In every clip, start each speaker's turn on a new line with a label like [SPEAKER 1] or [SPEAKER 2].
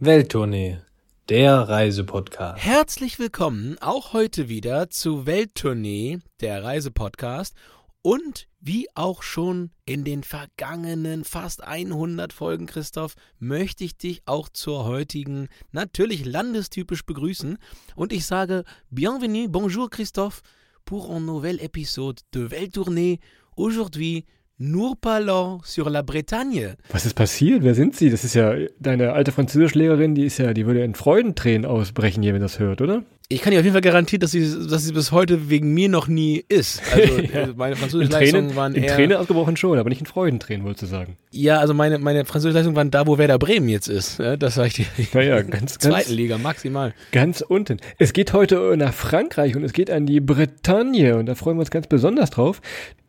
[SPEAKER 1] Welttournee, der Reisepodcast.
[SPEAKER 2] Herzlich willkommen auch heute wieder zu Welttournee, der Reisepodcast. Und wie auch schon in den vergangenen fast 100 Folgen, Christoph, möchte ich dich auch zur heutigen, natürlich landestypisch begrüßen. Und ich sage Bienvenue, bonjour Christophe, pour un nouvel épisode de Welttournee. Aujourd'hui, Nous parlons sur la Bretagne.
[SPEAKER 3] Was ist passiert? Wer sind Sie? Das ist ja deine alte Französischlehrerin, die ist ja, die würde in Freudentränen ausbrechen wenn das hört, oder?
[SPEAKER 2] Ich kann dir auf jeden Fall garantieren, dass sie, dass sie bis heute wegen mir noch nie ist. Also
[SPEAKER 3] ja.
[SPEAKER 2] meine Französischleistungen waren
[SPEAKER 3] in
[SPEAKER 2] eher...
[SPEAKER 3] Tränen ausgebrochen schon, aber nicht in Freudentränen, wolltest du sagen.
[SPEAKER 2] Ja, also meine, meine Französischleistungen waren da, wo Werder Bremen jetzt ist. Das sage ich dir.
[SPEAKER 3] Naja, ganz,
[SPEAKER 2] Zweiten
[SPEAKER 3] ganz,
[SPEAKER 2] Liga, maximal.
[SPEAKER 3] ganz unten. Es geht heute nach Frankreich und es geht an die Bretagne und da freuen wir uns ganz besonders drauf.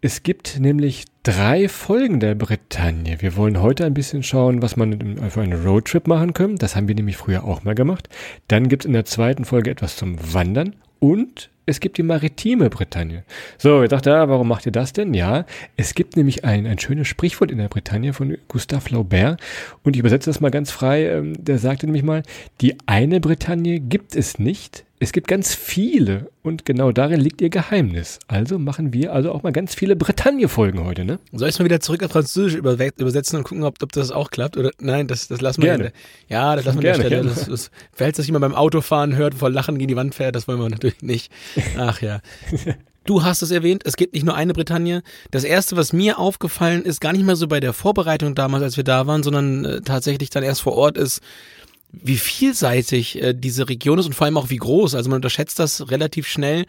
[SPEAKER 3] Es gibt nämlich drei Folgen der Bretagne. Wir wollen heute ein bisschen schauen, was man für einen Roadtrip machen kann. Das haben wir nämlich früher auch mal gemacht. Dann gibt es in der zweiten Folge etwas zum Wandern und es gibt die maritime Bretagne. So, ich dachte, ja, warum macht ihr das denn? Ja, es gibt nämlich ein, ein schönes Sprichwort in der Bretagne von Gustave Flaubert und ich übersetze das mal ganz frei. Ähm, Der sagte nämlich mal, die eine Bretagne gibt es nicht, es gibt ganz viele und genau darin liegt ihr Geheimnis. Also machen wir also auch mal ganz viele Bretagne-Folgen heute, ne?
[SPEAKER 2] Soll ich es mal wieder zurück auf Französisch übersetzen und gucken, ob, ob das auch klappt? Oder nein, das, das lassen wir
[SPEAKER 3] Gerne.
[SPEAKER 2] der- Ja, das lassen wir an der Stelle.
[SPEAKER 3] gerne.
[SPEAKER 2] Das, das, falls das jemand beim Autofahren hört, vor Lachen gegen die Wand fährt, das wollen wir natürlich nicht. Ach ja. Du hast es erwähnt, es gibt nicht nur eine Bretagne. Das erste, was mir aufgefallen ist, gar nicht mal so bei der Vorbereitung damals, als wir da waren, sondern äh, tatsächlich dann erst vor Ort ist, wie vielseitig äh, diese Region ist und vor allem auch wie groß. Also man unterschätzt das relativ schnell.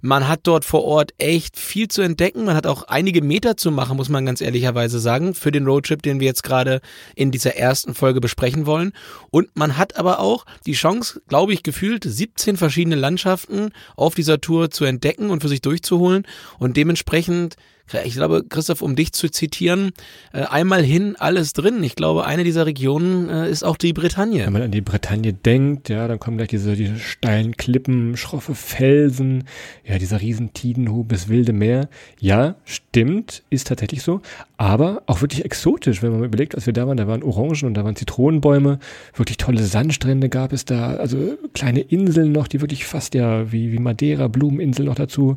[SPEAKER 2] Man hat dort vor Ort echt viel zu entdecken. Man hat auch einige Meter zu machen, muss man ganz ehrlicherweise sagen, für den Roadtrip, den wir jetzt gerade in dieser ersten Folge besprechen wollen. Und man hat aber auch die Chance, glaube ich, gefühlt 17 verschiedene Landschaften auf dieser Tour zu entdecken und für sich durchzuholen. Und dementsprechend ich glaube, Christoph, um dich zu zitieren, äh, einmal hin, alles drin. Ich glaube, eine dieser Regionen äh, ist auch die Bretagne.
[SPEAKER 3] Wenn man an die Bretagne denkt, ja, dann kommen gleich diese, diese steilen Klippen, schroffe Felsen, ja, dieser riesen Tidenhub, das wilde Meer. Ja, stimmt, ist tatsächlich so, aber auch wirklich exotisch, wenn man mal überlegt, als wir da waren, da waren Orangen und da waren Zitronenbäume, wirklich tolle Sandstrände gab es da, also kleine Inseln noch, die wirklich fast ja wie, wie Madeira, Blumeninseln noch dazu.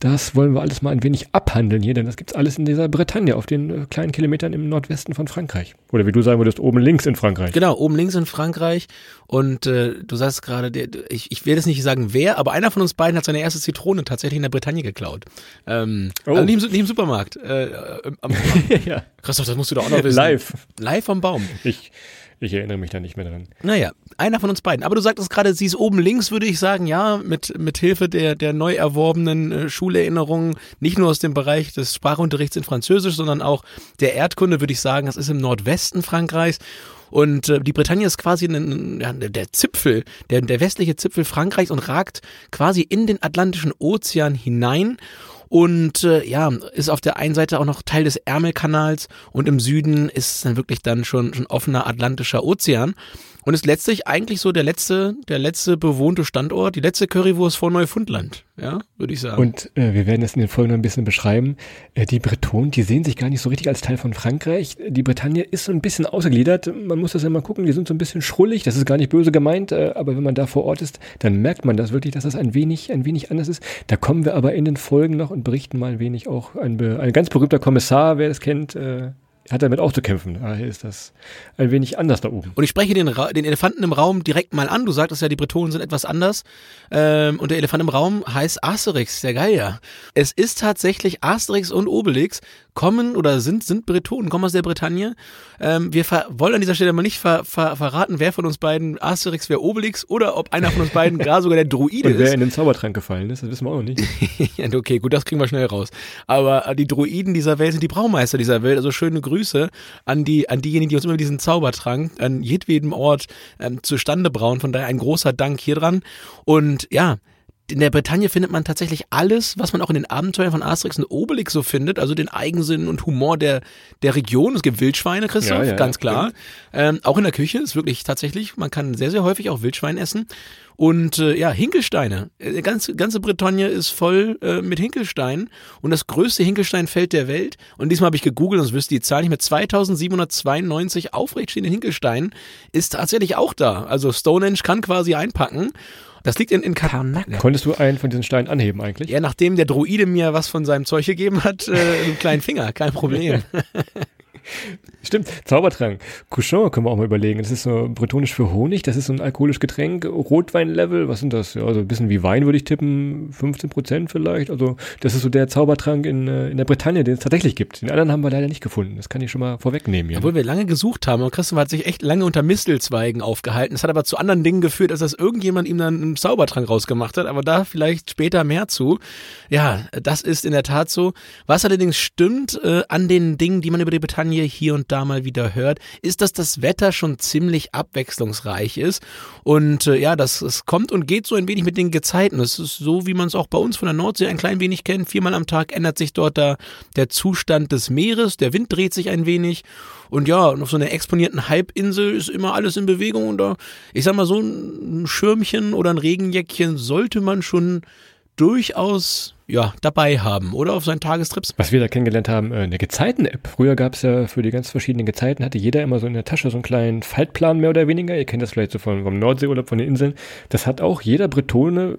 [SPEAKER 3] Das wollen wir alles mal ein wenig abhandeln hier, denn das gibt's alles in dieser Bretagne, auf den äh, kleinen Kilometern im Nordwesten von Frankreich. Oder wie du sagen würdest, oben links in Frankreich.
[SPEAKER 2] Genau, oben links in Frankreich. Und äh, du sagst gerade, ich, ich will jetzt nicht sagen wer, aber einer von uns beiden hat seine erste Zitrone tatsächlich in der Bretagne geklaut. Ähm,
[SPEAKER 3] Oh.
[SPEAKER 2] also nicht, im, Su- nicht im Supermarkt. Äh, äh, am,
[SPEAKER 3] ja.
[SPEAKER 2] Christoph, das musst du doch auch noch wissen.
[SPEAKER 3] Live.
[SPEAKER 2] Live am Baum.
[SPEAKER 3] Ich, ich erinnere mich da nicht mehr dran.
[SPEAKER 2] Naja, einer von uns beiden. Aber du sagtest gerade, sie ist oben links, würde ich sagen, ja, mit, mit Hilfe der, der neu erworbenen äh, Schulerinnerungen, nicht nur aus dem Bereich des Sprachunterrichts in Französisch, sondern auch der Erdkunde, würde ich sagen, das ist im Nordwesten Frankreichs. Und äh, die Bretagne ist quasi ein, ja, der Zipfel, der, der westliche Zipfel Frankreichs und ragt quasi in den Atlantischen Ozean hinein und äh, ja, ist auf der einen Seite auch noch Teil des Ärmelkanals und im Süden ist es dann wirklich dann schon, schon offener Atlantischer Ozean und ist letztlich eigentlich so der letzte, der letzte bewohnte Standort, die letzte Currywurst vor Neufundland, ja, würde ich sagen.
[SPEAKER 3] Und äh, wir werden das in den Folgen noch ein bisschen beschreiben. Äh, die Bretonen, die sehen sich gar nicht so richtig als Teil von Frankreich. Die Bretagne ist so ein bisschen ausgegliedert. Man muss das ja mal gucken, die sind so ein bisschen schrullig. Das ist gar nicht böse gemeint, äh, aber wenn man da vor Ort ist, dann merkt man das wirklich, dass das ein wenig, ein wenig anders ist. Da kommen wir aber in den Folgen noch und berichten mal ein wenig auch. Ein, ein ganz berühmter Kommissar, wer es kennt, äh, hat damit auch zu kämpfen. Daher ist das ein wenig anders da oben.
[SPEAKER 2] Und ich spreche den, Ra den Elefanten im Raum direkt mal an. Du sagtest ja, die Bretonen sind etwas anders. Ähm, und der Elefant im Raum heißt Asterix, der Geier. Es ist tatsächlich Asterix und Obelix kommen oder sind, sind Bretonen, kommen aus der Bretagne. Ähm, wir wollen an dieser Stelle mal nicht ver ver verraten, wer von uns beiden Asterix, wer Obelix oder ob einer von uns beiden gar sogar der Druide
[SPEAKER 3] Und wer
[SPEAKER 2] ist.
[SPEAKER 3] in den Zaubertrank gefallen ist, das wissen wir auch noch nicht.
[SPEAKER 2] Okay, gut, das kriegen wir schnell raus. Aber äh, die Druiden dieser Welt sind die Braumeister dieser Welt. Also schöne Grüße an die an diejenigen, die uns immer diesen Zaubertrank an jedwedem Ort ähm, zustande brauen. Von daher ein großer Dank hier dran. Und ja, in der Bretagne findet man tatsächlich alles, was man auch in den Abenteuern von Asterix und Obelix so findet, also den Eigensinn und Humor der, der Region. Es gibt Wildschweine, Christoph,
[SPEAKER 3] Ja, ja,
[SPEAKER 2] ganz klar. Ähm, auch in der Küche ist wirklich tatsächlich, man kann sehr, sehr häufig auch Wildschwein essen. Und äh, ja, Hinkelsteine. Äh, ganze, ganze Bretagne ist voll äh, mit Hinkelsteinen und das größte Hinkelsteinfeld der Welt. Und diesmal habe ich gegoogelt, sonst wüsste die Zahl nicht mehr. 2792 aufrechtstehende Hinkelsteinen ist tatsächlich auch da. Also Stonehenge kann quasi einpacken. Das liegt in, in Karnak.
[SPEAKER 3] Konntest du einen von diesen Steinen anheben eigentlich?
[SPEAKER 2] Ja, nachdem der Druide mir was von seinem Zeug gegeben hat, äh, einen kleinen Finger, kein Problem.
[SPEAKER 3] Stimmt, Zaubertrank. Couchon können wir auch mal überlegen. Das ist so bretonisch für Honig, das ist so ein alkoholisches Getränk. Rotweinlevel, was sind das? Ja, also ein bisschen wie Wein würde ich tippen, 15 Prozent vielleicht. Also das ist so der Zaubertrank in, äh, in der Bretagne, den es tatsächlich gibt. Den anderen haben wir leider nicht gefunden. Das kann ich schon mal vorwegnehmen. Hier.
[SPEAKER 2] Obwohl wir lange gesucht haben und Christoph hat sich echt lange unter Mistelzweigen aufgehalten. Das hat aber zu anderen Dingen geführt, als dass irgendjemand ihm dann einen Zaubertrank rausgemacht hat. Aber da vielleicht später mehr zu. Ja, das ist in der Tat so. Was allerdings stimmt äh, an den Dingen, die man über die Bretagne hier und da mal wieder hört, ist, dass das Wetter schon ziemlich abwechslungsreich ist. Und äh, ja, das, es kommt und geht so ein wenig mit den Gezeiten. Es ist so, wie man es auch bei uns von der Nordsee ein klein wenig kennt. Viermal am Tag ändert sich dort da der Zustand des Meeres. Der Wind dreht sich ein wenig. Und ja, auf so einer exponierten Halbinsel ist immer alles in Bewegung. Und da, ich sag mal, so ein Schirmchen oder ein Regenjäckchen sollte man schon durchaus ja, dabei haben oder auf seinen Tagestrips.
[SPEAKER 3] Was wir da kennengelernt haben, äh, eine Gezeiten-App. Früher gab es ja für die ganz verschiedenen Gezeiten, hatte jeder immer so in der Tasche so einen kleinen Faltplan mehr oder weniger. Ihr kennt das vielleicht so von, vom Nordseeurlaub, von den Inseln. Das hat auch jeder Bretone,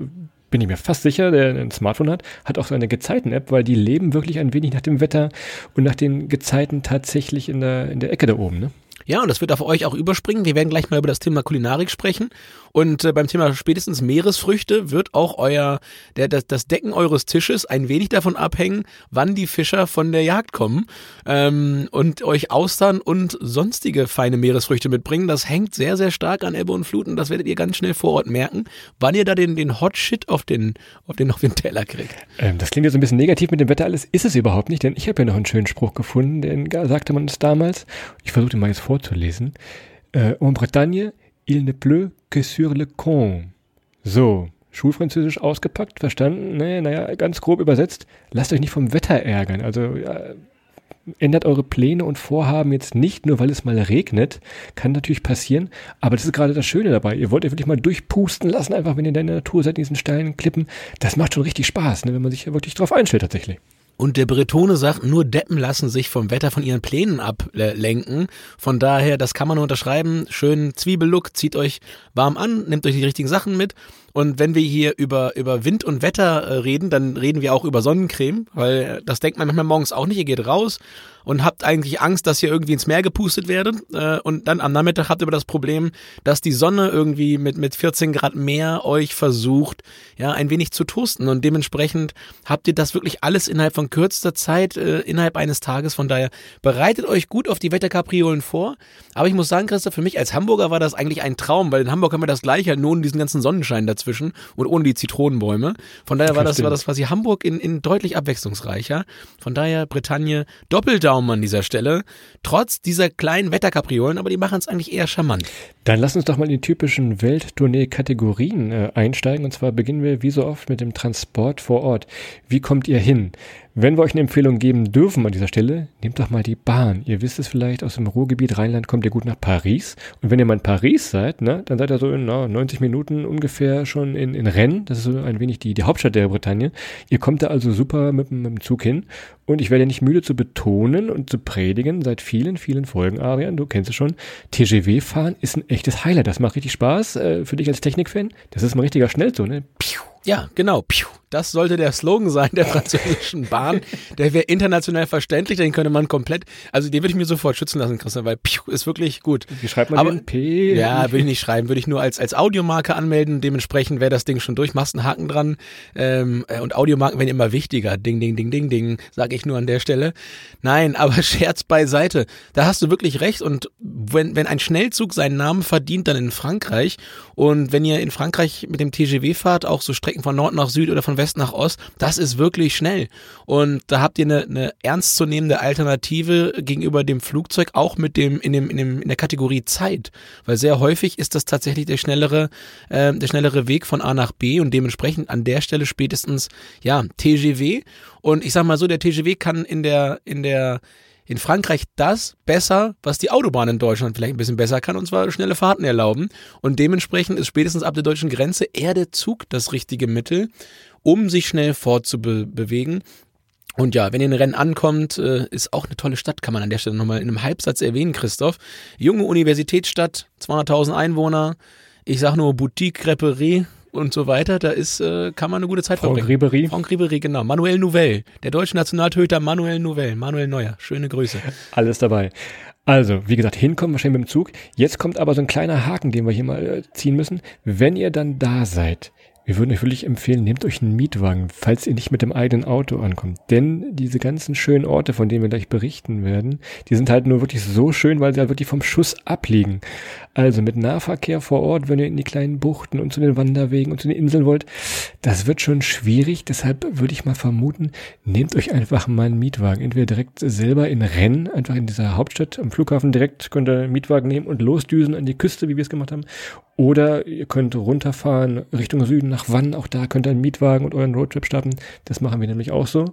[SPEAKER 3] bin ich mir fast sicher, der ein Smartphone hat, hat auch so eine Gezeiten-App, weil die leben wirklich ein wenig nach dem Wetter und nach den Gezeiten tatsächlich in der, in der Ecke da oben, ne?
[SPEAKER 2] Ja, und das wird auf euch auch überspringen. Wir werden gleich mal über das Thema Kulinarik sprechen. Und äh, beim Thema spätestens Meeresfrüchte wird auch euer, der, das, das Decken eures Tisches ein wenig davon abhängen, wann die Fischer von der Jagd kommen ähm, und euch Austern und sonstige feine Meeresfrüchte mitbringen. Das hängt sehr, sehr stark an Ebbe und Fluten. Das werdet ihr ganz schnell vor Ort merken, wann ihr da den, den Hot Shit auf den, auf den, auf den Teller kriegt.
[SPEAKER 3] Ähm, das klingt jetzt ein bisschen negativ mit dem Wetter alles. Ist es überhaupt nicht, denn ich habe ja noch einen schönen Spruch gefunden, den sagte man es damals. Ich versuche den mal jetzt vorzulesen. Äh, en Bretagne, il ne pleut que sur le con. So, Schulfranzösisch ausgepackt, verstanden? Naja, naja, ganz grob übersetzt. Lasst euch nicht vom Wetter ärgern. Also ja, ändert eure Pläne und Vorhaben jetzt nicht nur, weil es mal regnet. Kann natürlich passieren, aber das ist gerade das Schöne dabei. Ihr wollt euch wirklich mal durchpusten lassen, einfach wenn ihr in der Natur seid, in diesen steilen Klippen. Das macht schon richtig Spaß, ne, wenn man sich wirklich drauf einstellt tatsächlich.
[SPEAKER 2] Und der Bretone sagt, nur Deppen lassen sich vom Wetter von ihren Plänen ablenken. Von daher, das kann man nur unterschreiben. Schön Zwiebellook, zieht euch warm an, nehmt euch die richtigen Sachen mit. Und wenn wir hier über, über Wind und Wetter äh, reden, dann reden wir auch über Sonnencreme, weil das denkt man manchmal morgens auch nicht. Ihr geht raus und habt eigentlich Angst, dass ihr irgendwie ins Meer gepustet werdet. Äh, und dann am Nachmittag habt ihr aber das Problem, dass die Sonne irgendwie mit, mit 14 Grad mehr euch versucht, ja, ein wenig zu toasten. Und dementsprechend habt ihr das wirklich alles innerhalb von kürzester Zeit, äh, innerhalb eines Tages. Von daher bereitet euch gut auf die Wetterkapriolen vor. Aber ich muss sagen, Christoph, für mich als Hamburger war das eigentlich ein Traum, weil in Hamburg haben wir das gleiche, nur diesen ganzen Sonnenschein dazwischen und ohne die Zitronenbäume. Von daher war das, war das quasi Hamburg in, in deutlich abwechslungsreicher. Von daher Bretagne Doppeldaumen an dieser Stelle. Trotz dieser kleinen Wetterkapriolen, aber die machen es eigentlich eher charmant.
[SPEAKER 3] Dann lass uns doch mal in die typischen Welttournee-Kategorien äh, einsteigen. Und zwar beginnen wir wie so oft mit dem Transport vor Ort. Wie kommt ihr hin? Wenn wir euch eine Empfehlung geben dürfen an dieser Stelle, nehmt doch mal die Bahn. Ihr wisst es vielleicht, aus dem Ruhrgebiet Rheinland kommt ihr gut nach Paris. Und wenn ihr mal in Paris seid, ne, dann seid ihr so in na, 90 Minuten ungefähr schon in, in Rennes. Das ist so ein wenig die, die Hauptstadt der Bretagne. Ihr kommt da also super mit, mit dem Zug hin. Und ich werde nicht müde zu betonen und zu predigen, seit vielen, vielen Folgen, Arian, du kennst es schon, TGW fahren ist ein echtes Highlight. Das macht richtig Spaß äh, für dich als Technikfan. Das ist mal richtiger Schnellzug, ne? Piu.
[SPEAKER 2] Ja, genau. Piu. Das sollte der Slogan sein der französischen Bahn. Der wäre international verständlich, den könnte man komplett, also den würde ich mir sofort schützen lassen, Christian, weil Piu ist wirklich gut.
[SPEAKER 3] Wie schreibt man
[SPEAKER 2] Aber-
[SPEAKER 3] den? P?
[SPEAKER 2] Ja, würde ich nicht schreiben, würde ich nur als, als Audiomarke anmelden. Dementsprechend wäre das Ding schon durch, machst einen Haken dran. Ähm, äh, und Audiomarken werden immer wichtiger. Ding, ding, ding, ding, ding, sage ich nur an der Stelle. Nein, aber Scherz beiseite. Da hast du wirklich recht. Und wenn, wenn ein Schnellzug seinen Namen verdient, dann in Frankreich. Und wenn ihr in Frankreich mit dem TGW fahrt, auch so Strecken von Nord nach Süd oder von West nach Ost, das ist wirklich schnell. Und da habt ihr eine, eine ernstzunehmende Alternative gegenüber dem Flugzeug, auch mit dem in dem in dem in der Kategorie Zeit, weil sehr häufig ist das tatsächlich der schnellere äh, der schnellere Weg von A nach B und dementsprechend an der Stelle spätestens ja TGW und ich sag mal so, der TGW kann in der in der in Frankreich das besser, was die Autobahn in Deutschland vielleicht ein bisschen besser kann, und zwar schnelle Fahrten erlauben. Und dementsprechend ist spätestens ab der deutschen Grenze eher der Zug das richtige Mittel, um sich schnell fortzubewegen. Und ja, wenn ihr in Rennen ankommt, äh, ist auch eine tolle Stadt, kann man an der Stelle nochmal in einem Halbsatz erwähnen, Christoph. Junge Universitätsstadt, 200.000 Einwohner. Ich sag nur Boutique, Creperie, und so weiter, da ist, äh, kann man eine gute Zeit
[SPEAKER 3] Franck
[SPEAKER 2] verbringen.
[SPEAKER 3] Ribery.
[SPEAKER 2] Franck Ribery, genau. Manuel Nouvelle, der deutsche Nationaltöter Manuel Nouvelle, Manuel Neuer. Schöne Grüße.
[SPEAKER 3] Alles dabei. Also, wie gesagt, hinkommen wahrscheinlich mit dem Zug. Jetzt kommt aber so ein kleiner Haken, den wir hier mal äh, ziehen müssen. Wenn ihr dann da seid, wir würden euch wirklich empfehlen, nehmt euch einen Mietwagen, falls ihr nicht mit dem eigenen Auto ankommt. Denn diese ganzen schönen Orte, von denen wir gleich berichten werden, die sind halt nur wirklich so schön, weil sie halt wirklich vom Schuss abliegen. Also mit Nahverkehr vor Ort, wenn ihr in die kleinen Buchten und zu den Wanderwegen und zu den Inseln wollt, das wird schon schwierig. Deshalb würde ich mal vermuten, nehmt euch einfach mal einen Mietwagen. Entweder direkt selber in Rennes, einfach in dieser Hauptstadt am Flughafen direkt könnt ihr einen Mietwagen nehmen und losdüsen an die Küste, wie wir es gemacht haben. Oder ihr könnt runterfahren Richtung Süden nach Wann. Auch da könnt ihr einen Mietwagen und euren Roadtrip starten. Das machen wir nämlich auch so.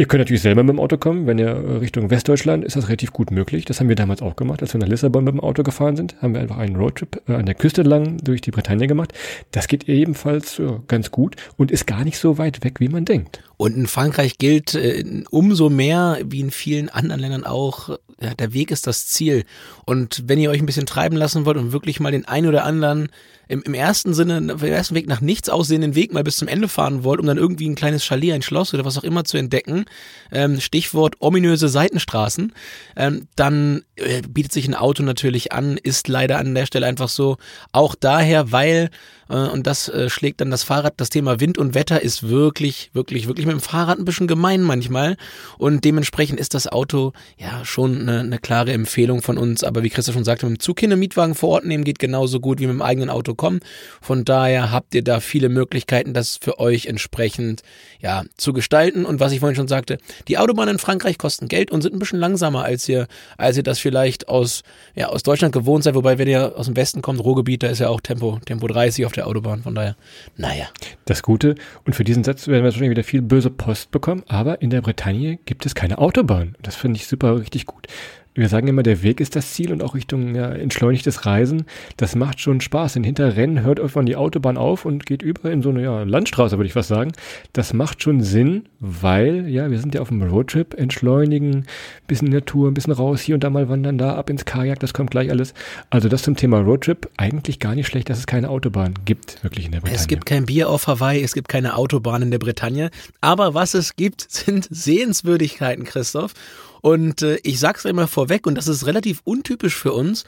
[SPEAKER 3] Ihr könnt natürlich selber mit dem Auto kommen. Wenn ihr Richtung Westdeutschland ist das relativ gut möglich. Das haben wir damals auch gemacht. Als wir nach Lissabon mit dem Auto gefahren sind, haben wir einfach einen Roadtrip äh, an der Küste lang durch die Bretagne gemacht. Das geht ebenfalls ganz gut und ist gar nicht so weit weg, wie man denkt.
[SPEAKER 2] Und in Frankreich gilt äh, umso mehr, wie in vielen anderen Ländern auch, ja, der Weg ist das Ziel. Und wenn ihr euch ein bisschen treiben lassen wollt und wirklich mal den einen oder anderen im, im ersten Sinne, im ersten Weg nach nichts aussehenden Weg mal bis zum Ende fahren wollt, um dann irgendwie ein kleines Chalet, ein Schloss oder was auch immer zu entdecken, ähm, Stichwort ominöse Seitenstraßen, ähm, dann äh, bietet sich ein Auto natürlich an, ist leider an der Stelle einfach so. Auch daher, weil äh, und das äh, schlägt dann das Fahrrad. Das Thema Wind und Wetter ist wirklich, wirklich, wirklich mit dem Fahrrad ein bisschen gemein manchmal. Und dementsprechend ist das Auto ja schon eine, eine klare Empfehlung von uns. Aber wie Christoph schon sagte, mit dem Zug hin einen Mietwagen vor Ort nehmen geht genauso gut wie mit dem eigenen Auto kommen. Von daher habt ihr da viele Möglichkeiten, das für euch entsprechend ja zu gestalten. Und was ich vorhin schon sagte, die Autobahnen in Frankreich kosten Geld und sind ein bisschen langsamer, als ihr, als ihr das vielleicht aus, ja, aus Deutschland gewohnt seid. Wobei, wenn ihr aus dem Westen kommt, Ruhrgebiet, da ist ja auch Tempo, Tempo 30 auf der Autobahn. Von daher, naja.
[SPEAKER 3] Das Gute, und für diesen Satz werden wir wahrscheinlich wieder viel böse Post bekommen, aber in der Bretagne gibt es keine Autobahn. Das finde ich super richtig gut wir sagen immer, der Weg ist das Ziel und auch Richtung ja, entschleunigtes Reisen. Das macht schon Spaß. Denn hinter Rennen hört irgendwann die Autobahn auf und geht über in so eine ja, Landstraße, würde ich was sagen. Das macht schon Sinn, weil, ja, wir sind ja auf dem Roadtrip, entschleunigen, bisschen Natur, ein bisschen raus, hier und da mal wandern, da ab ins Kajak, das kommt gleich alles. Also das zum Thema Roadtrip, eigentlich gar nicht schlecht, dass es keine Autobahn gibt, wirklich in der Bretagne.
[SPEAKER 2] Es gibt kein Bier auf Hawaii, es gibt keine Autobahn in der Bretagne. Aber was es gibt, sind Sehenswürdigkeiten, Christoph. Und äh, ich sag's einmal vorweg, und das ist relativ untypisch für uns.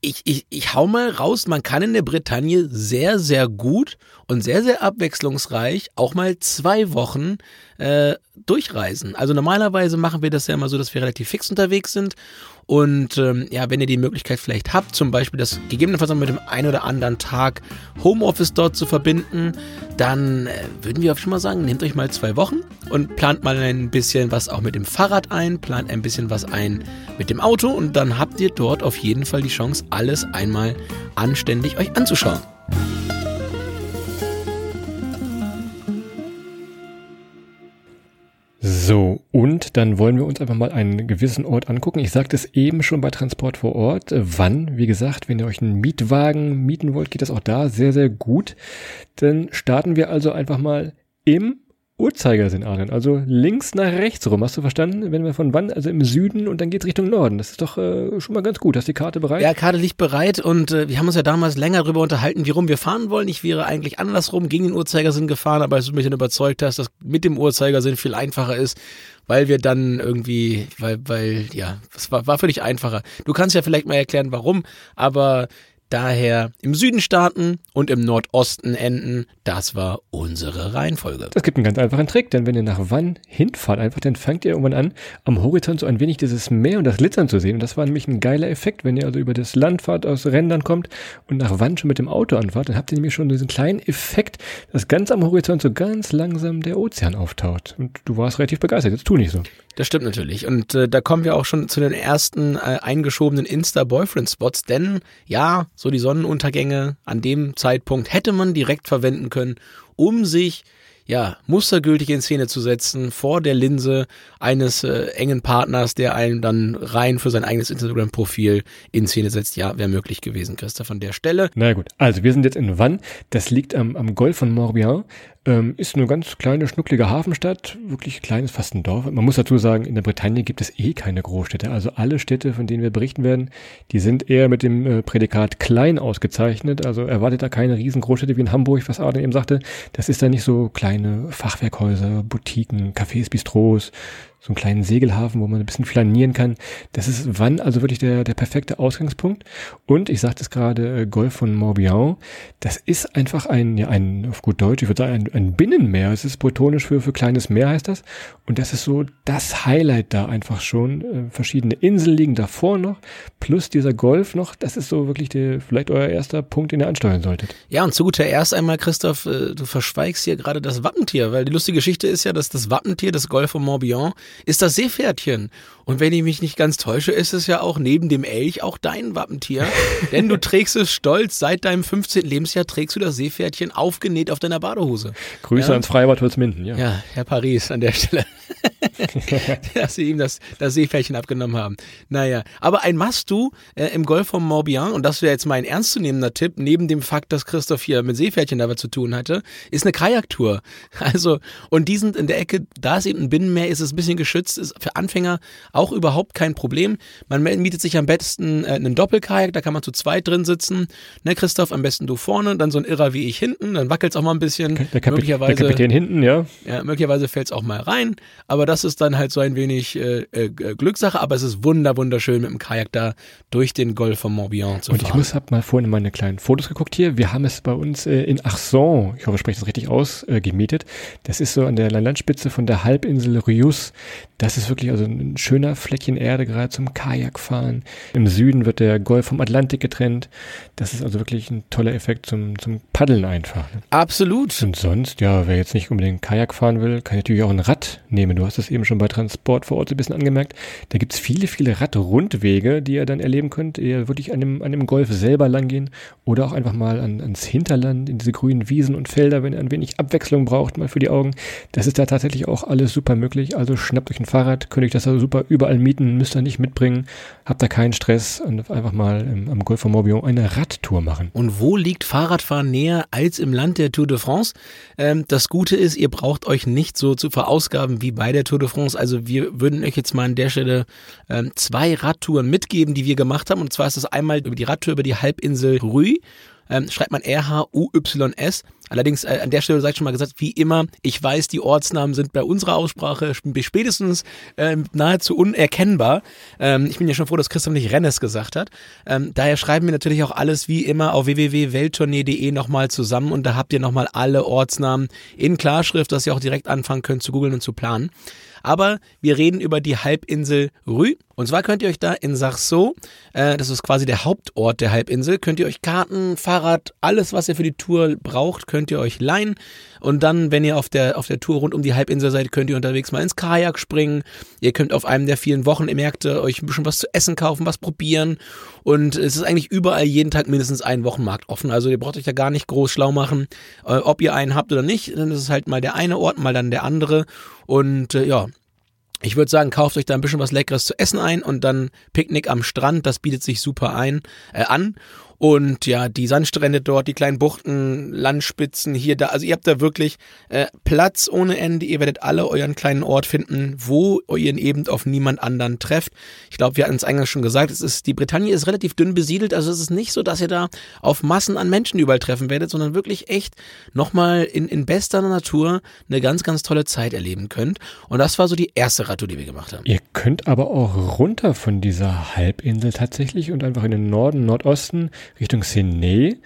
[SPEAKER 2] Ich, ich, ich hau mal raus, man kann in der Bretagne sehr, sehr gut und sehr, sehr abwechslungsreich auch mal zwei Wochen äh, durchreisen. Also normalerweise machen wir das ja immer so, dass wir relativ fix unterwegs sind und ähm, ja, wenn ihr die Möglichkeit vielleicht habt, zum Beispiel das gegebenenfalls auch mit dem einen oder anderen Tag Homeoffice dort zu verbinden, dann äh, würden wir auch schon mal sagen, nehmt euch mal zwei Wochen und plant mal ein bisschen was auch mit dem Fahrrad ein, plant ein bisschen was ein mit dem Auto und dann habt ihr dort auf jeden Fall die Chance, alles einmal anständig euch anzuschauen.
[SPEAKER 3] So, und dann wollen wir uns einfach mal einen gewissen Ort angucken. Ich sagte es eben schon bei Transport vor Ort. Wann? Wie gesagt, wenn ihr euch einen Mietwagen mieten wollt, geht das auch da sehr, sehr gut. Dann starten wir also einfach mal im Uhrzeigersinn, Arlen. Also links nach rechts rum. Hast du verstanden? Wenn wir von wann? Also im Süden und dann geht's Richtung Norden. Das ist doch äh, schon mal ganz gut. Hast die Karte bereit?
[SPEAKER 2] Ja, Karte liegt bereit und äh, wir haben uns ja damals länger darüber unterhalten, wie rum wir fahren wollen. Ich wäre eigentlich andersrum gegen den Uhrzeigersinn gefahren, aber als du mich dann überzeugt hast, dass mit dem Uhrzeigersinn viel einfacher ist, weil wir dann irgendwie, weil, weil, ja, es war, war völlig einfacher. Du kannst ja vielleicht mal erklären, warum, aber daher im Süden starten und im Nordosten enden. Das war unsere Reihenfolge.
[SPEAKER 3] Das gibt einen ganz einfachen Trick, denn wenn ihr nach Wann hinfahrt, einfach, dann fangt ihr irgendwann an, am Horizont so ein wenig dieses Meer und das Glitzern zu sehen. Und das war nämlich ein geiler Effekt, wenn ihr also über das Land fahrt, aus Rändern kommt und nach Wann schon mit dem Auto anfahrt, dann habt ihr nämlich schon diesen kleinen Effekt, dass ganz am Horizont so ganz langsam der Ozean auftaucht. Und du warst relativ begeistert, jetzt tu nicht so.
[SPEAKER 2] Das stimmt natürlich. Und äh, da kommen wir auch schon zu den ersten äh, eingeschobenen Insta-Boyfriend-Spots, denn ja, so die Sonnenuntergänge an dem Zeitpunkt hätte man direkt verwenden können, um sich ja, mustergültig in Szene zu setzen vor der Linse eines äh, engen Partners, der einen dann rein für sein eigenes Instagram-Profil in Szene setzt. Ja, wäre möglich gewesen, Christoph, an der Stelle.
[SPEAKER 3] Na gut, also wir sind jetzt in Vannes. Das liegt am, am Golf von Morbihan. Ähm, ist eine ganz kleine, schnucklige Hafenstadt, wirklich kleines, fast ein Dorf. Man muss dazu sagen, in der Bretagne gibt es eh keine Großstädte. Also alle Städte, von denen wir berichten werden, die sind eher mit dem äh, Prädikat klein ausgezeichnet. Also erwartet da keine riesen Großstädte wie in Hamburg, was Arden eben sagte. Das ist da nicht so kleine Fachwerkhäuser, Boutiquen, Cafés, Bistros, so einen kleinen Segelhafen, wo man ein bisschen flanieren kann. Das ist wann also wirklich der, der perfekte Ausgangspunkt. Und ich sagte es gerade, äh, Golf von Morbihan, das ist einfach ein, ja, ein, auf gut Deutsch, ich würde sagen, ein, ein Binnenmeer. Es ist bretonisch für, für kleines Meer heißt das. Und das ist so das Highlight da einfach schon. Äh, verschiedene Inseln liegen davor noch, plus dieser Golf noch. Das ist so wirklich der, vielleicht euer erster Punkt, den ihr ansteuern solltet.
[SPEAKER 2] Ja, und zu guter Erst einmal, Christoph, äh, du verschweigst hier gerade das Wappentier, weil die lustige Geschichte ist ja, dass das Wappentier des Golf von Morbihan ist das Seepferdchen. Und wenn ich mich nicht ganz täusche, ist es ja auch neben dem Elch auch dein Wappentier. Denn du trägst es stolz. Seit deinem 15. Lebensjahr trägst du das Seepferdchen aufgenäht auf deiner Badehose.
[SPEAKER 3] Grüße ja? ans Freibad Holzminden, ja.
[SPEAKER 2] Ja, Herr Paris an der Stelle. dass sie ihm das, das Seepferdchen abgenommen haben. Naja, aber ein Must-Do äh, im Golf von Morbihan, und das wäre jetzt mein ernstzunehmender Tipp, neben dem Fakt, dass Christoph hier mit Seepferdchen dabei zu tun hatte, ist eine Kajaktour. Also, und die sind in der Ecke, da es eben ein Binnenmeer ist, ist ein bisschen geschützt, ist für Anfänger auch überhaupt kein Problem. Man mietet sich am besten äh, einen Doppelkajak, da kann man zu zweit drin sitzen. Ne, Christoph, am besten du vorne, dann so ein Irrer wie ich hinten, dann wackelt es auch mal ein bisschen.
[SPEAKER 3] Der, Kapi möglicherweise, der Kapitän hinten, ja.
[SPEAKER 2] Ja, möglicherweise fällt es auch mal rein, aber das ist dann halt so ein wenig äh, äh, Glückssache, aber es ist wunder, wunderschön mit dem Kajak da durch den Golf von Morbihan zu
[SPEAKER 3] Und
[SPEAKER 2] fahren.
[SPEAKER 3] ich muss, hab mal vorhin meine kleinen Fotos geguckt hier. Wir haben es bei uns äh, in Arson, ich hoffe, ich spreche das richtig aus, äh, gemietet. Das ist so an der Landspitze von der Halbinsel Rius. Das ist wirklich also ein schöner Fleckchen Erde gerade zum Kajakfahren. Im Süden wird der Golf vom Atlantik getrennt. Das ist also wirklich ein toller Effekt zum, zum Paddeln einfach. Ne?
[SPEAKER 2] Absolut.
[SPEAKER 3] Und sonst, ja, wer jetzt nicht unbedingt Kajak fahren will, kann natürlich auch ein Rad nehmen. Du hast es eben schon bei Transport vor Ort so ein bisschen angemerkt. Da gibt's viele, viele Radrundwege, die ihr dann erleben könnt. Ihr wirklich an dem, an dem Golf selber langgehen oder auch einfach mal an, ans Hinterland, in diese grünen Wiesen und Felder, wenn ihr ein wenig Abwechslung braucht, mal für die Augen. Das ist da tatsächlich auch alles super möglich. Also schnappt euch ein Fahrrad, könnt euch das also super überall mieten, müsst ihr nicht mitbringen, habt da keinen Stress und einfach mal im, am Golf von Morbihan eine Radtour machen.
[SPEAKER 2] Und wo liegt Fahrradfahren näher als im Land der Tour de France? Ähm, das Gute ist, ihr braucht euch nicht so zu verausgaben wie bei der Tour de France. Also wir würden euch jetzt mal an der Stelle ähm, zwei Radtouren mitgeben, die wir gemacht haben. Und zwar ist das einmal über die Radtour über die Halbinsel Rue ähm, schreibt man R-H-U-Y-S. Allerdings äh, an der Stelle sei schon mal gesagt, wie immer, ich weiß, die Ortsnamen sind bei unserer Aussprache spätestens äh, nahezu unerkennbar. Ähm, ich bin ja schon froh, dass Christoph nicht Rennes gesagt hat. Ähm, daher schreiben wir natürlich auch alles wie immer auf www.welttournee.de nochmal zusammen und da habt ihr nochmal alle Ortsnamen in Klarschrift, dass ihr auch direkt anfangen könnt zu googeln und zu planen. Aber wir reden über die Halbinsel Rü. Und zwar könnt ihr euch da in Sarceau, äh, das ist quasi der Hauptort der Halbinsel, könnt ihr euch Karten, Fahrrad, alles, was ihr für die Tour braucht, könnt ihr euch leihen. Und dann, wenn ihr auf der, auf der Tour rund um die Halbinsel seid, könnt ihr unterwegs mal ins Kajak springen. Ihr könnt auf einem der vielen Wochenmärkte euch ein bisschen was zu essen kaufen, was probieren. Und es ist eigentlich überall jeden Tag mindestens ein Wochenmarkt offen. Also ihr braucht euch da gar nicht groß schlau machen, äh, ob ihr einen habt oder nicht. Dann ist es halt mal der eine Ort, mal dann der andere. Und äh, ja, ich würde sagen, kauft euch da ein bisschen was Leckeres zu essen ein und dann Picknick am Strand, das bietet sich super ein, äh, an. Und ja, die Sandstrände dort, die kleinen Buchten, Landspitzen hier, da, also ihr habt da wirklich äh, Platz ohne Ende. Ihr werdet alle euren kleinen Ort finden, wo ihr eben auf niemand anderen trefft. Ich glaube, wir hatten es eingangs schon gesagt, es ist, die Bretagne ist relativ dünn besiedelt, also es ist nicht so, dass ihr da auf Massen an Menschen überall treffen werdet, sondern wirklich echt nochmal in, in bester Natur eine ganz, ganz tolle Zeit erleben könnt. Und das war so die erste Radtour, die wir gemacht haben.
[SPEAKER 3] Ihr könnt aber auch runter von dieser Halbinsel tatsächlich und einfach in den Norden, Nordosten Richtung Sene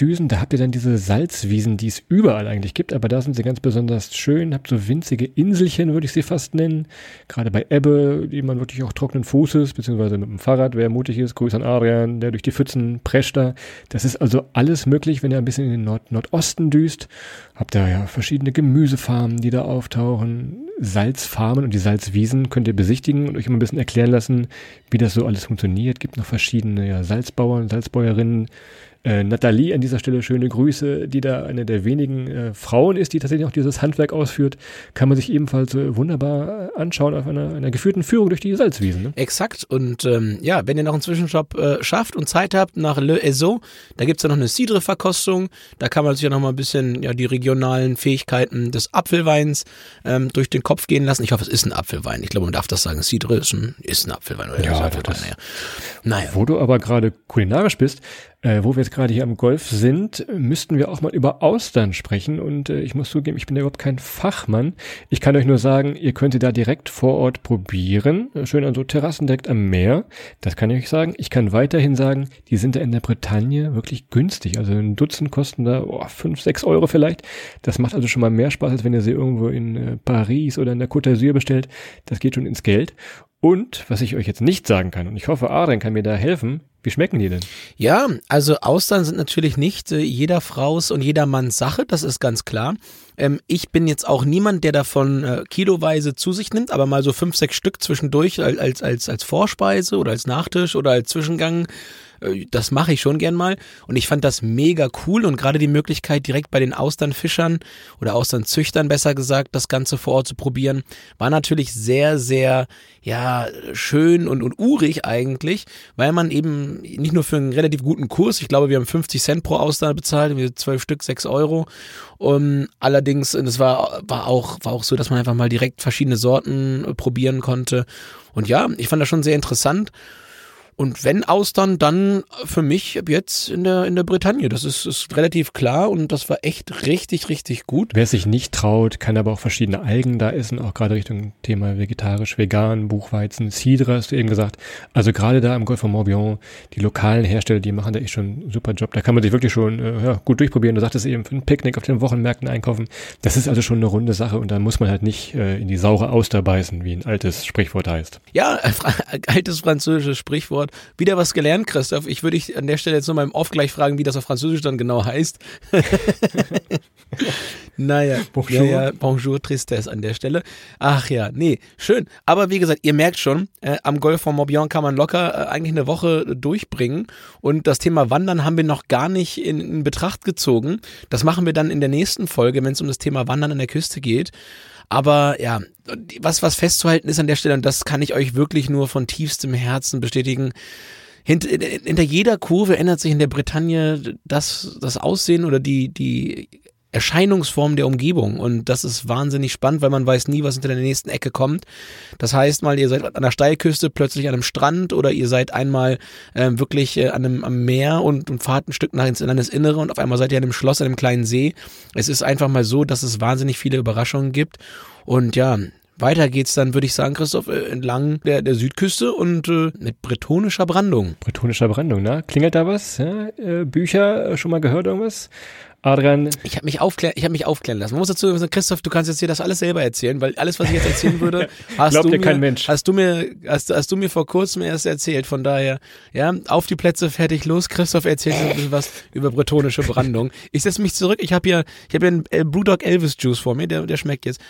[SPEAKER 3] Düsen, da habt ihr dann diese Salzwiesen, die es überall eigentlich gibt, aber da sind sie ganz besonders schön, habt so winzige Inselchen, würde ich sie fast nennen. Gerade bei Ebbe, die man wirklich auch trockenen Fußes, beziehungsweise mit dem Fahrrad, wer mutig ist, Grüß an Adrian, der durch die Pfützen prescht da. Das ist also alles möglich, wenn ihr ein bisschen in den Nord Nordosten düst. Habt ihr ja verschiedene Gemüsefarmen, die da auftauchen, Salzfarmen und die Salzwiesen könnt ihr besichtigen und euch immer ein bisschen erklären lassen, wie das so alles funktioniert. Gibt noch verschiedene ja, Salzbauern, Salzbäuerinnen, äh, Nathalie an dieser Stelle schöne Grüße, die da eine der wenigen äh, Frauen ist, die tatsächlich auch dieses Handwerk ausführt, kann man sich ebenfalls äh, wunderbar äh, anschauen auf einer, einer geführten Führung durch die Salzwiesen. Ne?
[SPEAKER 2] Exakt. Und ähm, ja, wenn ihr noch einen Zwischenstopp äh, schafft und Zeit habt nach Le Ezo, da gibt's ja noch eine Cidre-Verkostung. Da kann man sich ja noch mal ein bisschen ja die regionalen Fähigkeiten des Apfelweins ähm, durch den Kopf gehen lassen. Ich hoffe, es ist ein Apfelwein. Ich glaube, man darf das sagen. Cidre ist ein, ist ein Apfelwein. Oder
[SPEAKER 3] ja,
[SPEAKER 2] Apfelwein,
[SPEAKER 3] das,
[SPEAKER 2] naja. naja.
[SPEAKER 3] Wo du aber gerade kulinarisch bist, äh, wo wir jetzt gerade hier am Golf sind, müssten wir auch mal über Austern sprechen. Und äh, ich muss zugeben, ich bin ja überhaupt kein Fachmann. Ich kann euch nur sagen, ihr könnt sie da direkt vor Ort probieren. Äh, schön an so Terrassen direkt am Meer. Das kann ich euch sagen. Ich kann weiterhin sagen, die sind da in der Bretagne wirklich günstig. Also ein Dutzend kosten da oh, fünf, sechs Euro vielleicht. Das macht also schon mal mehr Spaß, als wenn ihr sie irgendwo in äh, Paris oder in der Côte d'Azur bestellt. Das geht schon ins Geld. Und was ich euch jetzt nicht sagen kann, und ich hoffe, Adrian kann mir da helfen, wie schmecken die denn?
[SPEAKER 2] Ja, also Austern sind natürlich nicht äh, jeder Fraus und jeder Manns Sache, das ist ganz klar. Ähm, ich bin jetzt auch niemand, der davon äh, kiloweise zu sich nimmt, aber mal so fünf, sechs Stück zwischendurch als, als, als Vorspeise oder als Nachtisch oder als Zwischengang das mache ich schon gern mal. Und ich fand das mega cool und gerade die Möglichkeit, direkt bei den Austernfischern oder Austernzüchtern besser gesagt, das Ganze vor Ort zu probieren, war natürlich sehr, sehr, ja, schön und, und urig eigentlich, weil man eben nicht nur für einen relativ guten Kurs, ich glaube, wir haben 50 Cent pro Austern bezahlt, wir zwölf Stück, sechs Euro. Um, allerdings, das war, war auch, war auch so, dass man einfach mal direkt verschiedene Sorten äh, probieren konnte. Und ja, ich fand das schon sehr interessant. Und wenn Austern, dann für mich jetzt in der, in der Bretagne. Das ist, ist relativ klar und das war echt richtig, richtig gut.
[SPEAKER 3] Wer sich nicht traut, kann aber auch verschiedene Algen da essen, auch gerade Richtung Thema vegetarisch, vegan, Buchweizen, Cidre hast du eben gesagt. Also gerade da im Golf von Morbihan, die lokalen Hersteller, die machen da echt schon einen super Job. Da kann man sich wirklich schon äh, ja, gut durchprobieren. Du sagtest eben, für ein Picknick auf den Wochenmärkten einkaufen. Das ist also schon eine runde Sache und da muss man halt nicht äh, in die saure Auster beißen, wie ein altes Sprichwort heißt.
[SPEAKER 2] Ja, altes französisches Sprichwort. Stichwort. Wieder was gelernt, Christoph. Ich würde dich an der Stelle jetzt nur mal im Off gleich fragen, wie das auf Französisch dann genau heißt. naja, bonjour. Ja, ja, bonjour, Tristesse an der Stelle. Ach ja, nee, schön. Aber wie gesagt, ihr merkt schon, äh, am Golf von Morbihan kann man locker äh, eigentlich eine Woche durchbringen. Und das Thema Wandern haben wir noch gar nicht in, in Betracht gezogen. Das machen wir dann in der nächsten Folge, wenn es um das Thema Wandern an der Küste geht. Aber ja, was, was festzuhalten ist an der Stelle, und das kann ich euch wirklich nur von tiefstem Herzen bestätigen, hinter, hinter jeder Kurve ändert sich in der Bretagne das, das Aussehen oder die, die Erscheinungsform der Umgebung. Und das ist wahnsinnig spannend, weil man weiß nie, was hinter der nächsten Ecke kommt. Das heißt mal, ihr seid an der Steilküste plötzlich an einem Strand oder ihr seid einmal äh, wirklich äh, an einem am Meer und, und fahrt ein Stück nach ins Landesinnere und auf einmal seid ihr an einem Schloss, an einem kleinen See. Es ist einfach mal so, dass es wahnsinnig viele Überraschungen gibt. Und ja, weiter geht's dann, würde ich sagen, Christoph, äh, entlang der, der Südküste und äh, mit bretonischer Brandung.
[SPEAKER 3] Bretonischer Brandung, ne? Klingelt da was? Ja? Äh, Bücher, äh, schon mal gehört irgendwas? Adrian.
[SPEAKER 2] Ich habe mich, aufklär, ich hab mich aufklären lassen. Man muss dazu sagen, Christoph, du kannst jetzt hier das alles selber erzählen, weil alles, was ich jetzt erzählen würde, hast, du mir, kein Mensch. hast du mir, hast, hast du mir vor kurzem erst erzählt. Von daher, ja, auf die Plätze, fertig, los. Christoph erzählt ein bisschen was über bretonische Brandung. Ich setze mich zurück. Ich habe hier, ich habe hier einen äh, Brewdog Elvis Juice vor mir, der, der schmeckt jetzt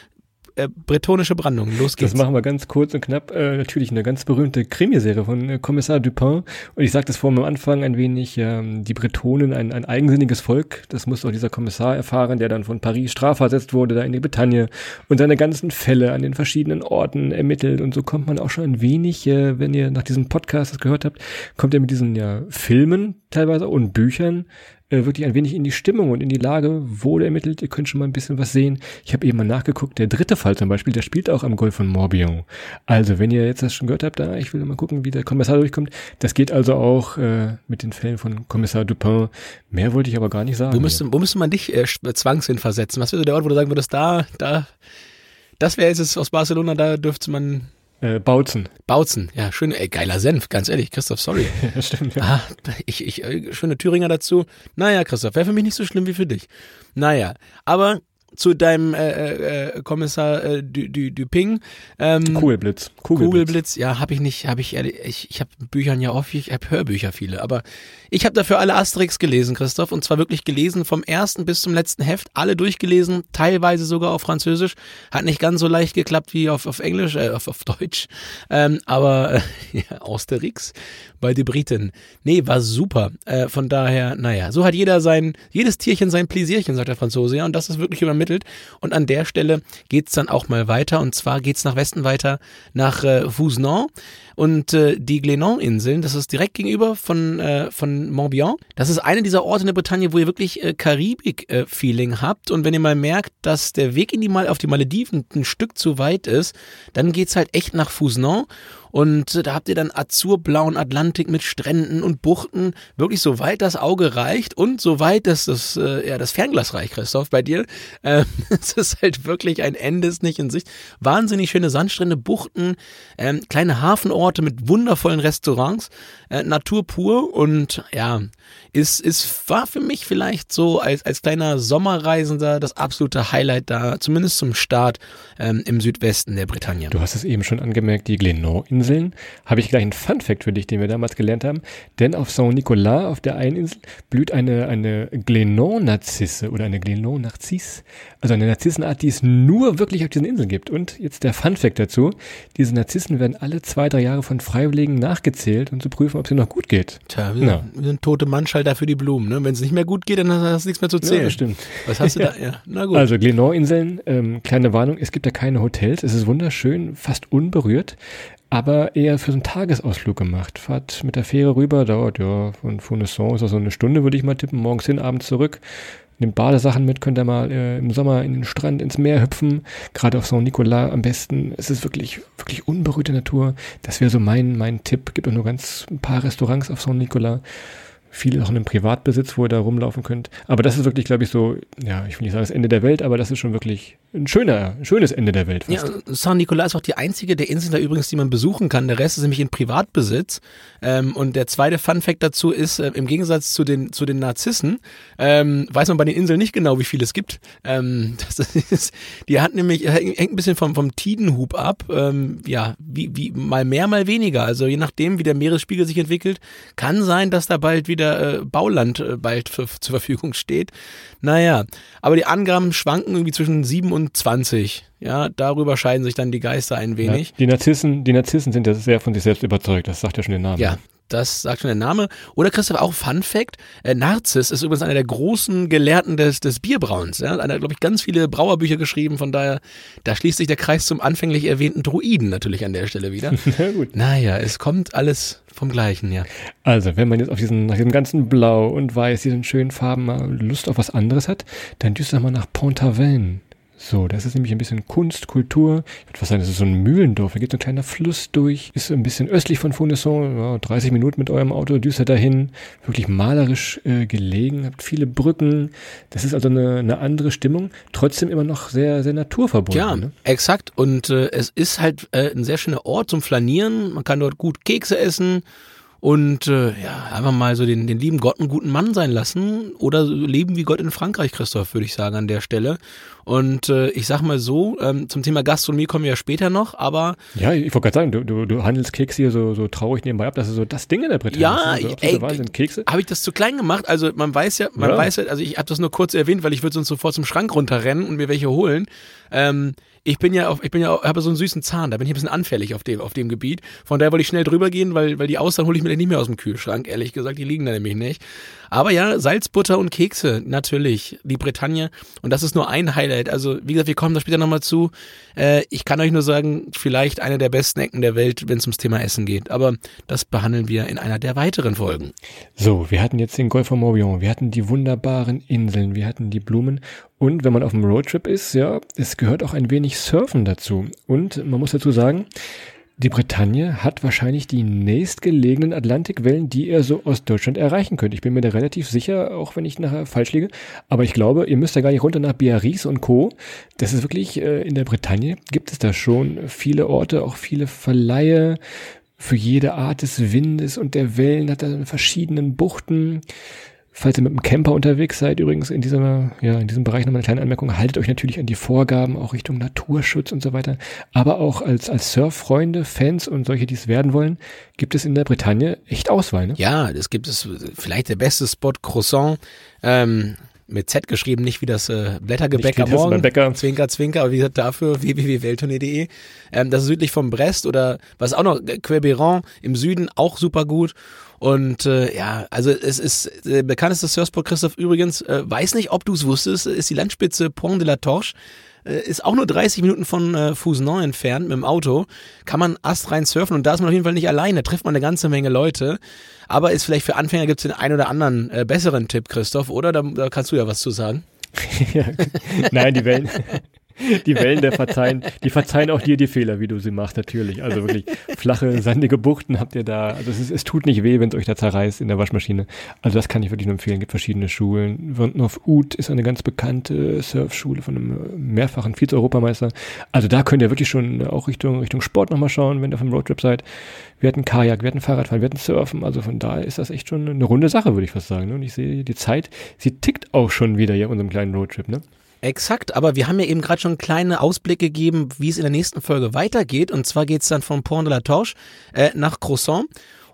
[SPEAKER 2] äh, bretonische Brandung. Los geht's.
[SPEAKER 3] Das machen wir ganz kurz und knapp. Äh, natürlich eine ganz berühmte Krimiserie von äh, Kommissar Dupin. Und ich sagte es vorhin am Anfang ein wenig, ähm, die Bretonen, ein, ein eigensinniges Volk. Das muss auch dieser Kommissar erfahren, der dann von Paris strafversetzt wurde, da in die Bretagne und seine ganzen Fälle an den verschiedenen Orten ermittelt. Und so kommt man auch schon ein wenig, äh, wenn ihr nach diesem Podcast das gehört habt, kommt er mit diesen ja Filmen teilweise und Büchern äh, wirklich ein wenig in die Stimmung und in die Lage wurde ermittelt. Ihr könnt schon mal ein bisschen was sehen. Ich habe eben mal nachgeguckt, der dritte Fall zum Beispiel, der spielt auch am Golf von Morbihan. Also, wenn ihr jetzt das schon gehört habt, da, ich will mal gucken, wie der Kommissar durchkommt. Das geht also auch äh, mit den Fällen von Kommissar Dupin. Mehr wollte ich aber gar nicht sagen.
[SPEAKER 2] Wo müsste, wo müsste man dich äh, zwangshin versetzen? Was wäre so der Ort, wo du sagen würdest, da, da, das wäre jetzt aus Barcelona, da dürfte man
[SPEAKER 3] Äh, Bautzen.
[SPEAKER 2] Bautzen, ja, schön, ey, geiler Senf, ganz ehrlich, Christoph, sorry.
[SPEAKER 3] Ja, stimmt. Ja.
[SPEAKER 2] Ah, ich, ich, äh, schöne Thüringer dazu. Naja, Christoph, wäre für mich nicht so schlimm wie für dich. Naja, aber zu deinem äh, äh, Kommissar äh, du, du, Duping. Ähm,
[SPEAKER 3] Kugelblitz.
[SPEAKER 2] Kugelblitz. Kugelblitz, ja, habe ich nicht, habe ich ehrlich, ich, ich habe Büchern ja oft, ich habe Hörbücher viele, aber ich habe dafür alle Asterix gelesen, Christoph, und zwar wirklich gelesen vom ersten bis zum letzten Heft, alle durchgelesen, teilweise sogar auf Französisch. Hat nicht ganz so leicht geklappt wie auf, auf Englisch, äh, auf, auf Deutsch, ähm, aber äh, ja, Asterix bei den Briten. Nee, war super. Äh, von daher, naja, so hat jeder sein, jedes Tierchen sein Pläsierchen, sagt der Franzose, ja, und das ist wirklich übermittelt. Und an der Stelle geht's dann auch mal weiter, und zwar geht's nach Westen weiter, nach äh, Fousenon und äh, die Glénan-Inseln, das ist direkt gegenüber von, äh, von Morbihan. Das ist eine dieser Orte in der Bretagne, wo ihr wirklich äh, Karibik-Feeling habt. Und wenn ihr mal merkt, dass der Weg in die Mal auf die Malediven ein Stück zu weit ist, dann geht's halt echt nach Fousenon. Und äh, da habt ihr dann azurblauen Atlantik mit Stränden und Buchten, wirklich so weit das Auge reicht und so weit, dass das, äh, ja, das Fernglas reicht, Christoph, bei dir. Ähm, es ist halt wirklich ein Ende ist nicht in Sicht. Wahnsinnig schöne Sandstrände, Buchten, ähm, kleine Hafenorte mit wundervollen Restaurants, äh, Natur pur und ja, ist, ist, war für mich vielleicht so als, als kleiner Sommerreisender das absolute Highlight da, zumindest zum Start ähm, im Südwesten der Bretagne.
[SPEAKER 3] Du hast es eben schon angemerkt, die Glenor-Inseln. Habe ich gleich einen Fun-Fact für dich, den wir damals gelernt haben. Denn auf Saint-Nicolas, auf der einen Insel, blüht eine, eine Glenor-Narzisse oder eine Glenor-Narziss. Also eine Narzissenart, die es nur wirklich auf diesen Inseln gibt. Und jetzt der Fun-Fact dazu. Diese Narzissen werden alle zwei, drei Jahre von Freiwilligen nachgezählt, um zu prüfen, ob sie noch gut geht.
[SPEAKER 2] Tja, wir, ja. sind tote Mannschall da für die Blumen. Ne? Wenn es nicht mehr gut geht, dann hast du nichts mehr zu zählen.
[SPEAKER 3] Ja, stimmt.
[SPEAKER 2] Was hast du da? Ja, na gut.
[SPEAKER 3] Also Glenor-Inseln, ähm, kleine Warnung, es gibt da keine Hotels. Es ist wunderschön, fast unberührt, aber eher für so einen Tagesausflug gemacht. Fahrt mit der Fähre rüber, dauert ja von Fonesson ist das so eine Stunde, würde ich mal tippen, morgens hin, abends zurück. Nehmt Badesachen mit, könnt ihr mal äh, im Sommer in den Strand, ins Meer hüpfen. Gerade auf Saint-Nicolas am besten. Es ist wirklich, wirklich unberührte Natur. Das wäre so mein, mein Tipp. Gibt auch nur ganz ein paar Restaurants auf Saint-Nicolas viel auch in einem Privatbesitz, wo ihr da rumlaufen könnt. Aber das ist wirklich, glaube ich, so, ja, ich will nicht sagen das Ende der Welt, aber das ist schon wirklich ein schöner, ein schönes Ende der Welt.
[SPEAKER 2] Fast. Ja, Saint Nicolas ist auch die einzige der Inseln da übrigens, die man besuchen kann. Der Rest ist nämlich in Privatbesitz. Ähm, und der zweite Fun Fact dazu ist, äh, im Gegensatz zu den, zu den Narzissen, ähm, weiß man bei den Inseln nicht genau, wie viel es gibt. Ähm, das ist, die hat nämlich, hängt ein bisschen vom, vom Tidenhub ab. Ähm, ja, wie, wie, mal mehr, mal weniger. Also je nachdem, wie der Meeresspiegel sich entwickelt, kann sein, dass da bald wieder äh, Bauland äh, bald für, zur Verfügung steht. Naja, aber die Angaben schwanken irgendwie zwischen 7 und 20. Ja, darüber scheiden sich dann die Geister ein wenig.
[SPEAKER 3] Ja, die Narzissen, die Narzissen sind ja sehr von sich selbst überzeugt, das sagt ja schon der Name.
[SPEAKER 2] Ja, das sagt schon der Name. Oder Christoph, auch Fun Fact, äh, Narzis ist übrigens einer der großen Gelehrten des, des Bierbrauens. Ja? Einer, glaube ich, ganz viele Brauerbücher geschrieben, von daher, da schließt sich der Kreis zum anfänglich erwähnten Druiden natürlich an der Stelle wieder.
[SPEAKER 3] Na gut.
[SPEAKER 2] Naja, es kommt alles vom Gleichen, ja.
[SPEAKER 3] Also, wenn man jetzt auf diesen, nach diesem ganzen Blau und Weiß, diesen schönen Farben mal Lust auf was anderes hat, dann düst mal nach Pont-Aven. So, das ist nämlich ein bisschen Kunst, Kultur. Ich würde fast sagen, das ist so ein Mühlendorf. Da geht so ein kleiner Fluss durch. Ist ein bisschen östlich von Fonesson. Ja, 30 Minuten mit eurem Auto düstert dahin. Wirklich malerisch äh, gelegen. Habt viele Brücken. Das ist also eine, eine andere Stimmung. Trotzdem immer noch sehr, sehr naturverbunden.
[SPEAKER 2] Ja,
[SPEAKER 3] ne?
[SPEAKER 2] exakt. Und äh, es ist halt äh, ein sehr schöner Ort zum Flanieren. Man kann dort gut Kekse essen und äh, ja, einfach mal so den, den lieben Gott einen guten Mann sein lassen oder leben wie Gott in Frankreich, Christoph, würde ich sagen an der Stelle. Und äh, ich sag mal so, ähm, zum Thema Gastronomie kommen wir ja später noch, aber
[SPEAKER 3] Ja, ich wollte gerade sagen, du, du, du handelst Kekse hier so, so traurig nebenbei ab, das ist so das Ding in der Bretagne.
[SPEAKER 2] Ja,
[SPEAKER 3] so,
[SPEAKER 2] ey,
[SPEAKER 3] Wahnsinn, Kekse.
[SPEAKER 2] habe ich das zu klein gemacht? Also man weiß ja, man
[SPEAKER 3] Ja.
[SPEAKER 2] weiß ja, also ich habe das nur kurz erwähnt, weil ich würde sonst sofort zum Schrank runterrennen und mir welche holen. Ähm, ich bin ja auf, ich bin ja, habe so einen süßen Zahn, da bin ich ein bisschen anfällig auf dem, auf dem Gebiet. Von daher wollte ich schnell drüber gehen, weil, weil die Austern hole ich mir nicht mehr aus dem Kühlschrank, ehrlich gesagt, die liegen da nämlich nicht. Aber ja, Salzbutter und Kekse, natürlich, die Bretagne. Und das ist nur ein Highlight. Also, wie gesagt, wir kommen da später nochmal zu. Äh, ich kann euch nur sagen, vielleicht eine der besten Ecken der Welt, wenn es ums Thema Essen geht. Aber das behandeln wir in einer der weiteren Folgen.
[SPEAKER 3] So, wir hatten jetzt den Golf von Morbihan, wir hatten die wunderbaren Inseln, wir hatten die Blumen und wenn man auf einem Roadtrip ist, ja, es gehört auch ein wenig Surfen dazu. Und man muss dazu sagen, die Bretagne hat wahrscheinlich die nächstgelegenen Atlantikwellen, die ihr so aus Deutschland erreichen könnt. Ich bin mir da relativ sicher, auch wenn ich nachher falsch liege. Aber ich glaube, ihr müsst da gar nicht runter nach Biarritz und Co. Das ist wirklich, äh, in der Bretagne gibt es da schon viele Orte, auch viele Verleihe. Für jede Art des Windes und der Wellen hat er verschiedenen Buchten. Falls ihr mit dem Camper unterwegs seid, übrigens in dieser, ja, in diesem Bereich nochmal eine kleine Anmerkung, haltet euch natürlich an die Vorgaben, auch Richtung Naturschutz und so weiter. Aber auch als, als Surffreunde, Fans und solche, die es werden wollen, gibt es in der Bretagne echt Auswahl, ne?
[SPEAKER 2] Ja, das gibt es vielleicht der beste Spot, Croissant, ähm, mit Z geschrieben, nicht wie das äh, Blättergebäck am Morgen. Zwinker, Zwinker, aber wie gesagt, dafür www.welttournee.de. Ähm, das ist südlich von Brest oder was auch noch, Queberon im Süden, auch super gut. Und äh, ja, also es ist der bekannteste Surfspot Christoph übrigens, äh, weiß nicht, ob du es wusstest, ist die Landspitze Pont de la Torche. Äh, ist auch nur 30 Minuten von äh, Fousenon entfernt mit dem Auto. Kann man astrein surfen und da ist man auf jeden Fall nicht alleine, trifft man eine ganze Menge Leute. Aber ist vielleicht für Anfänger gibt es den einen oder anderen äh, besseren Tipp, Christoph, oder? Da, da kannst du ja was zu sagen.
[SPEAKER 3] nein, die Wellen, die Wellen der verzeihen, die verzeihen auch dir die Fehler, wie du sie machst, natürlich. Also wirklich flache, sandige Buchten habt ihr da. Also es, ist, es tut nicht weh, wenn es euch da zerreißt in der Waschmaschine. Also das kann ich wirklich nur empfehlen. Es gibt verschiedene Schulen. Wörnhof Uth ist eine ganz bekannte Surfschule von einem mehrfachen Vize-Europameister. Also da könnt ihr wirklich schon auch Richtung, Richtung Sport nochmal schauen, wenn ihr auf einem Roadtrip seid. Wir hatten Kajak, wir hatten Fahrradfahren, wir hatten Surfen. Also von daher ist das echt schon eine runde Sache, würde ich fast sagen. Ne? Und ich sehe die Zeit, sie tickt auch schon wieder hier auf unserem kleinen Roadtrip. Ne?
[SPEAKER 2] Exakt, aber wir haben ja eben gerade schon kleine Ausblicke gegeben, wie es in der nächsten Folge weitergeht. Und zwar geht es dann von Pont de la Torche äh, nach Croissant.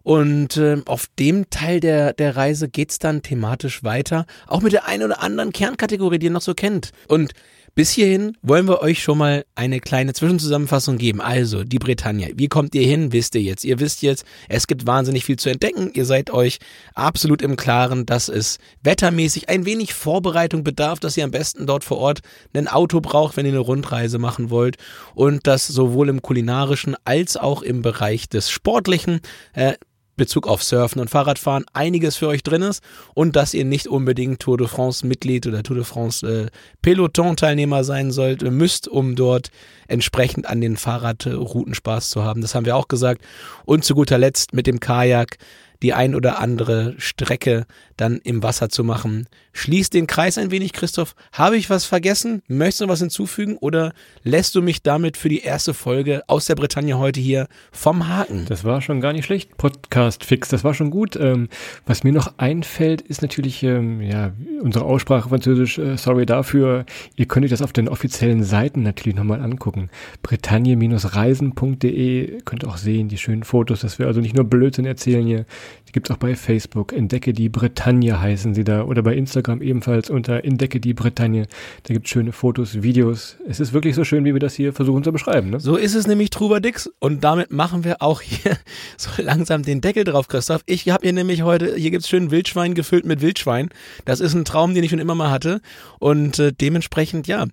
[SPEAKER 2] Und äh, auf dem Teil der, der Reise geht's dann thematisch weiter, auch mit der einen oder anderen Kernkategorie, die ihr noch so kennt. Und bis hierhin wollen wir euch schon mal eine kleine Zwischenzusammenfassung geben. Also, die Bretagne. Wie kommt ihr hin? Wisst ihr jetzt. Ihr wisst jetzt, es gibt wahnsinnig viel zu entdecken. Ihr seid euch absolut im Klaren, dass es wettermäßig ein wenig Vorbereitung bedarf, dass ihr am besten dort vor Ort ein Auto braucht, wenn ihr eine Rundreise machen wollt. Und dass sowohl im kulinarischen als auch im Bereich des Sportlichen äh, Bezug auf Surfen und Fahrradfahren einiges für euch drin ist und dass ihr nicht unbedingt Tour de France Mitglied oder Tour de France äh, Peloton Teilnehmer sein sollt, müsst, um dort entsprechend an den Fahrradrouten Spaß zu haben. Das haben wir auch gesagt. Und zu guter Letzt mit dem Kajak die ein oder andere Strecke dann im Wasser zu machen. Schließ den Kreis ein wenig, Christoph. Habe ich was vergessen? Möchtest du was hinzufügen oder lässt du mich damit für die erste Folge aus der Bretagne heute hier vom Haken?
[SPEAKER 3] Das war schon gar nicht schlecht. Podcast fix, das war schon gut. Ähm, was mir noch einfällt, ist natürlich ähm, ja unsere Aussprache französisch. Äh, sorry dafür. Ihr könnt euch das auf den offiziellen Seiten natürlich nochmal angucken. Bretagne-reisen.de könnt auch sehen, die schönen Fotos, dass wir also nicht nur Blödsinn erzählen hier. Die gibt's auch bei Facebook. Entdecke die Bretagne heißen sie da. Oder bei Instagram ebenfalls unter Entdecke die Bretagne. Da gibt's schöne Fotos, Videos. Es ist wirklich so schön, wie wir das hier versuchen zu beschreiben. Ne?
[SPEAKER 2] So ist es nämlich, Trubadix. Und damit machen wir auch hier so langsam den Deckel drauf, Christoph. Ich habe hier nämlich heute, hier gibt's schön Wildschwein gefüllt mit Wildschwein. Das ist ein Traum, den ich schon immer mal hatte. Und äh, dementsprechend, ja,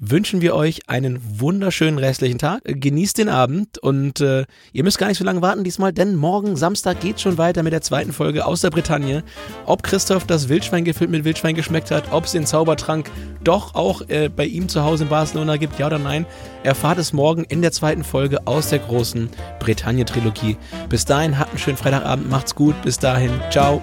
[SPEAKER 2] wünschen wir euch einen wunderschönen restlichen Tag. Genießt den Abend und äh, ihr müsst gar nicht so lange warten diesmal, denn morgen Samstag geht schon weiter mit der zweiten Folge aus der Bretagne. Ob Christoph das Wildschwein gefüllt mit Wildschwein geschmeckt hat, ob es den Zaubertrank doch auch äh, bei ihm zu Hause in Barcelona gibt, ja oder nein, erfahrt es morgen in der zweiten Folge aus der großen Bretagne-Trilogie. Bis dahin, habt einen schönen Freitagabend, macht's gut, bis dahin, ciao.